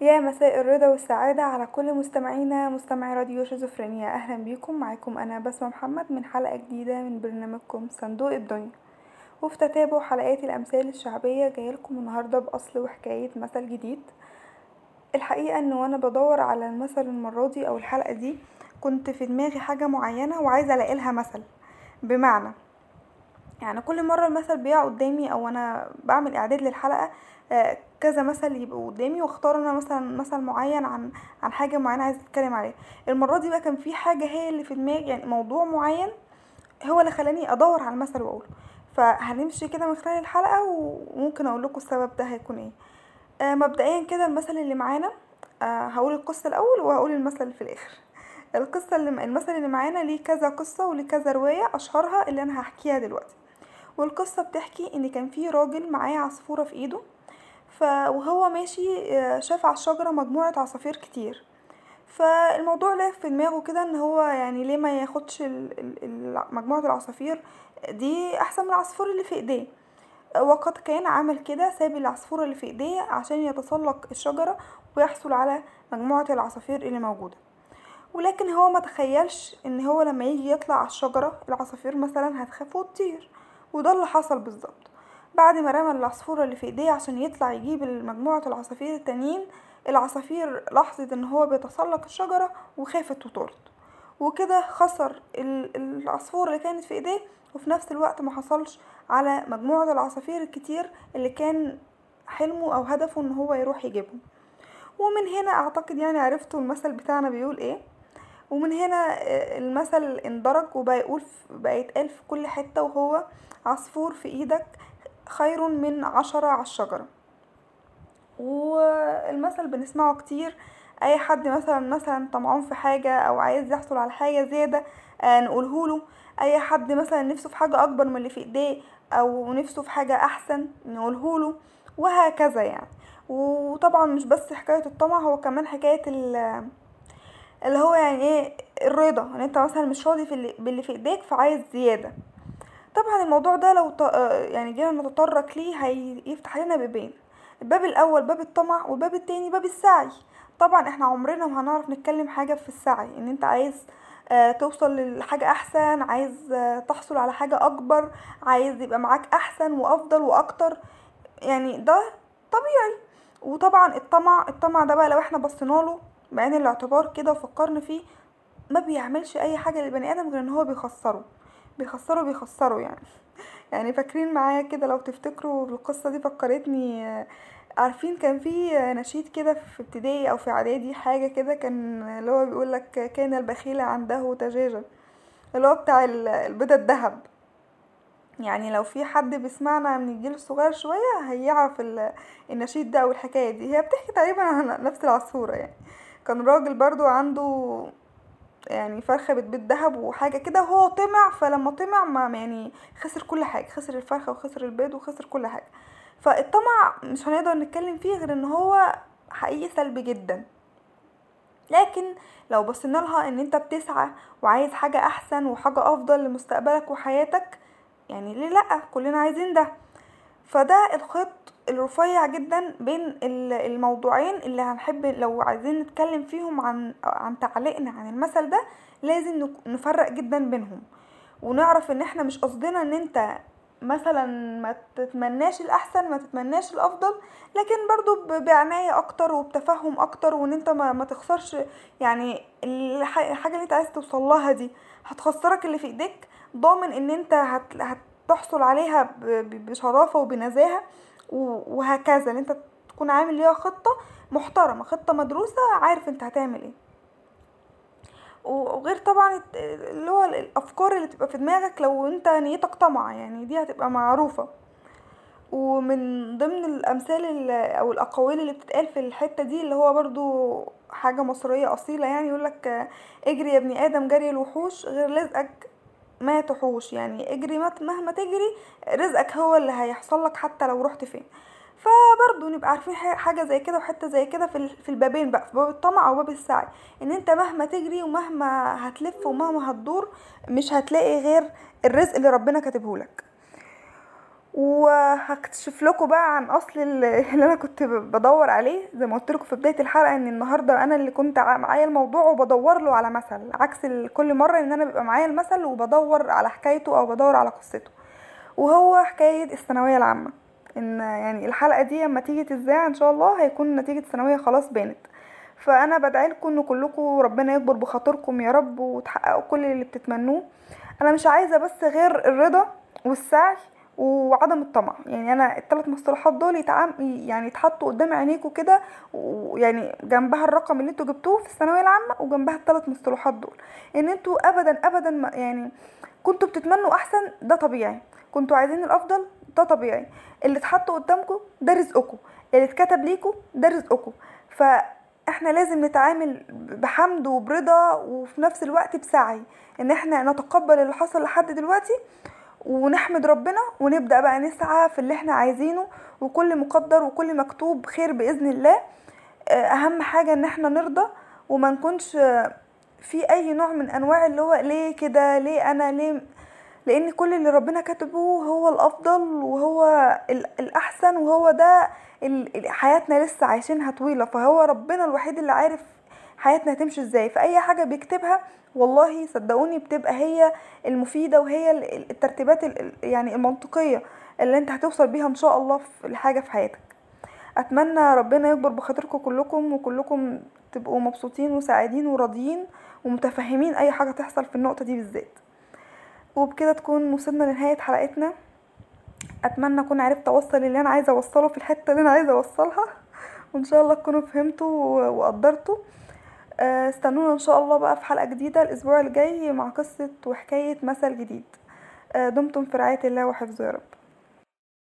يا مساء الرضا والسعادة على كل مستمعينا مستمعي راديو شيزوفرينيا. أهلا بيكم. معاكم أنا بسمة محمد من حلقة جديدة من برنامجكم صندوق الدنيا. وفي تتابع حلقات الأمثال الشعبية جايلكم النهاردة بأصل وحكاية مثل جديد. الحقيقة أنه وأنا بدور على المثل المرة دي أو الحلقة دي كنت في دماغي حاجة معينة وعايزة ألاقي لها مثل. بمعنى يعني كل مرة المثل بيقع قدامي أو أنا بعمل إعداد للحلقة آه، كذا مثل يبقوا قدامي واختار أنا مثلا مثل معين عن عن حاجة معينة عايزه أتكلم عليها. المرة دي بقى كان في حاجة هي اللي في دماغي يعني موضوع معين هو اللي خلاني أدور على المثل وأقوله. فهنمشي كده من خلال الحلقة وممكن أقول لكم السبب ده هيكون إيه. آه مبدئيا كده المثل اللي معانا آه هقول القصة الأول وهقول المثل في الآخر. القصة اللي المثل اللي معانا ليه كذا قصة وليه كذا رواية أشهرها اللي أنا هحكيها دلوقتي. والقصة بتحكي إن كان في راجل معاه عصفورة في إيده ف وهو ماشي آه، شاف على الشجرة مجموعة عصافير كتير. فالموضوع لف في دماغه كده إن هو يعني ليه ما ياخدش مجموعة العصافير دي أحسن من العصفور اللي في إيديه. وقد كان عمل كده ساب العصفور اللي في إيديه عشان يتسلق الشجرة ويحصل على مجموعة العصافير اللي موجودة. ولكن هو ما تخيلش إن هو لما يجي يطلع على الشجرة العصافير مثلا هتخاف وتطير. وده اللي حصل بالظبط. بعد ما رمى العصفورة اللي في إيديه عشان يطلع يجيب مجموعة العصافير التانيين العصافير لاحظت إن هو بيتسلق الشجرة وخافت وطارت وكده خسر ال- العصفورة اللي كانت في إيديه وفي نفس الوقت ما حصلش على مجموعة العصافير الكتير اللي كان حلمه أو هدفه إن هو يروح يجيبهم. ومن هنا أعتقد يعني عرفتوا المثل بتاعنا بيقول إيه؟ ومن هنا آه، المثل اندرج وبقى يقول بقى يتقال في كل حتة وهو عصفور في إيدك خير من عشرة على الشجرة. والمثل بنسمعه كتير. أي حد مثلا مثلا طمعان في حاجة أو عايز يحصل على حاجة زيادة آه نقوله له. أي حد مثلا نفسه في حاجة أكبر من اللي في إيديه أو نفسه في حاجة أحسن نقوله له. وهكذا يعني. وطبعا مش بس حكاية الطمع هو كمان حكاية اللي هو يعني إيه الرضا إن أنت مثلا مش راضي في اللي باللي في إيديك فعايز زيادة. طبعا الموضوع ده لو ط... آه، يعني جينا نتطرق ليه هيفتح لنا بابين. الباب الأول باب الطمع والباب التاني باب السعي. طبعا إحنا عمرنا ما هنعرف نتكلم حاجة في السعي إن أنت عايز آه، توصل لحاجة أحسن عايز آه، تحصل على حاجة أكبر عايز يبقى معاك أحسن وأفضل وأكتر. يعني ده طبيعي. وطبعا الطمع الطمع ده بقى لو إحنا بصينا له بعين الاعتبار كده وفكرنا فيه ما بيعملش أي حاجة للبني آدم غير إن هو بيخسره. بيخسروا بيخسروا يعني. يعني فاكرين معايا كده لو تفتكروا القصة دي فكرتني آه، عارفين كان في نشيد كده في ابتدائي أو في إعدادي حاجة كده كان اللي هو بيقول لك كان البخيل عنده دجاجة اللي هو بتاع ال- البيضة الذهب. يعني لو في حد بيسمعنا من الجيل الصغير شوية هيعرف ال- النشيد ده أو الحكاية دي. هي بتحكي تقريبا عن نفس العصفورة يعني. كان راجل برضو عنده يعني فرخة بتبيض دهب وحاجة كده وهو طمع فلما طمع ما يعني خسر كل حاجة خسر الفرخة وخسر البيض وخسر كل حاجة. فالطمع مش هنقدر نتكلم فيه غير إن هو حقيقي سلبي جدا. لكن لو بصينا لها إن أنت بتسعى وعايز حاجة أحسن وحاجة أفضل لمستقبلك وحياتك يعني ليه لأ؟ كلنا عايزين ده. فده الخيط الرفيع جدا بين ال- الموضوعين اللي هنحب لو عايزين نتكلم فيهم عن عن تعليقنا عن المثل ده لازم نفرق جدا بينهم. ونعرف إن إحنا مش قصدنا إن أنت مثلا ما تتمناش الأحسن ما تتمناش الأفضل لكن برضو بعناية أكتر وبتفهم أكتر وإن أنت ما, ما تخسرش يعني الح- الحاجة اللي أنت عايز توصل لها دي. هتخسرك اللي في إيديك ضامن إن أنت هت هتحصل عليها بشرافة وبنزاهة. وهكذا إن أنت تكون عامل ليها خطة محترمة خطة مدروسة عارف أنت هتعمل إيه. وغير طبعا اللي هو الأفكار اللي تبقى في دماغك لو أنت نيتك طمع يعني دي هتبقى معروفة. ومن ضمن الأمثال ال- أو الأقاويل اللي بتتقال في الحتة دي اللي هو برضو حاجة مصرية أصيلة يعني يقولك اجري يا ابني آدم جري الوحوش غير رزقك ما تحوش يعني اجري مهما تجري رزقك هو اللي هيحصل لك حتى لو رحت فين. فبرضه نبقى عارفين حاجة زي كده وحتة زي كده في البابين بقى في باب الطمع أو باب السعي. إن أنت مهما تجري ومهما هتلف ومهما هتدور مش هتلاقي غير الرزق اللي ربنا كاتبهولك وهكتشف لكم بقى عن أصل ال- اللي أنا كنت بدور عليه. زي ما قلت لكم في بداية الحلقة إن النهارده أنا اللي كنت معايا الموضوع وبدور له على مثل عكس كل مرة إن أنا بيبقى معايا المثل وبدور على حكايته أو بدور على قصته. وهو حكاية الثانوية العامة. إن يعني الحلقة دي لما تيجي تذاع إن شاء الله هيكون نتيجة الثانويه خلاص بانت. فأنا بدعي لكم إن كلكم ربنا يكبر بخاطركم يا رب وتحققوا كل اللي بتتمنوه. أنا مش عايزة بس غير الرضا والسعي وعدم الطمع. يعني أنا الثلاث مصطلحات دول يتعام يعني يتحطوا قدام عينيكوا كده ويعني جنبها الرقم اللي أنتوا جبتوه في الثانوية العامة وجنبها الثلاث مصطلحات دول. إن أنتوا ابدا ابدا يعني كنتوا بتتمنوا أحسن ده طبيعي. كنتوا عايزين الأفضل ده طبيعي. اللي اتحط قدامكم ده رزقكم اللي اتكتب ليكم ده رزقكم فإحنا لازم نتعامل بحمد وبرضا وفي نفس الوقت بسعي. إن إحنا نتقبل اللي حصل لحد دلوقتي ونحمد ربنا ونبدأ بقى نسعى في اللي إحنا عايزينه وكل مقدر وكل مكتوب خير بإذن الله. آه، أهم حاجة إن إحنا نرضى وما نكونش آه، في أي نوع من أنواع اللي هو ليه كده ليه أنا ليه لأن كل اللي ربنا كاتبه هو الأفضل وهو ال- الأحسن وهو ده حياتنا لسه عايشينها طويلة. فهو ربنا الوحيد اللي عارف حياتنا هتمشي إزاي. فأي حاجة بيكتبها والله صدقوني بتبقى هي المفيدة وهي ال- ال- الترتيبات ال- ال- يعني المنطقية اللي انت هتوصل بيها إن شاء الله في الحاجة في حياتك. أتمنى ربنا يكبر بخاطركم كلكم وكلكم تبقوا مبسوطين وسعيدين وراضيين ومتفهمين أي حاجة تحصل في النقطة دي بالذات. وبكده تكون وصلنا لنهاية حلقتنا. أتمنى أكون عرفت أوصل اللي أنا عايزة أوصله في الحتة اللي أنا عايزة أوصلها. وإن شاء الله تكونوا فهمتوا وقدرتوا. استنونا إن شاء الله بقى في حلقة جديدة الأسبوع الجاي مع قصة وحكاية مثل جديد. آه، دمتم في رعاية الله وحفظه يا رب.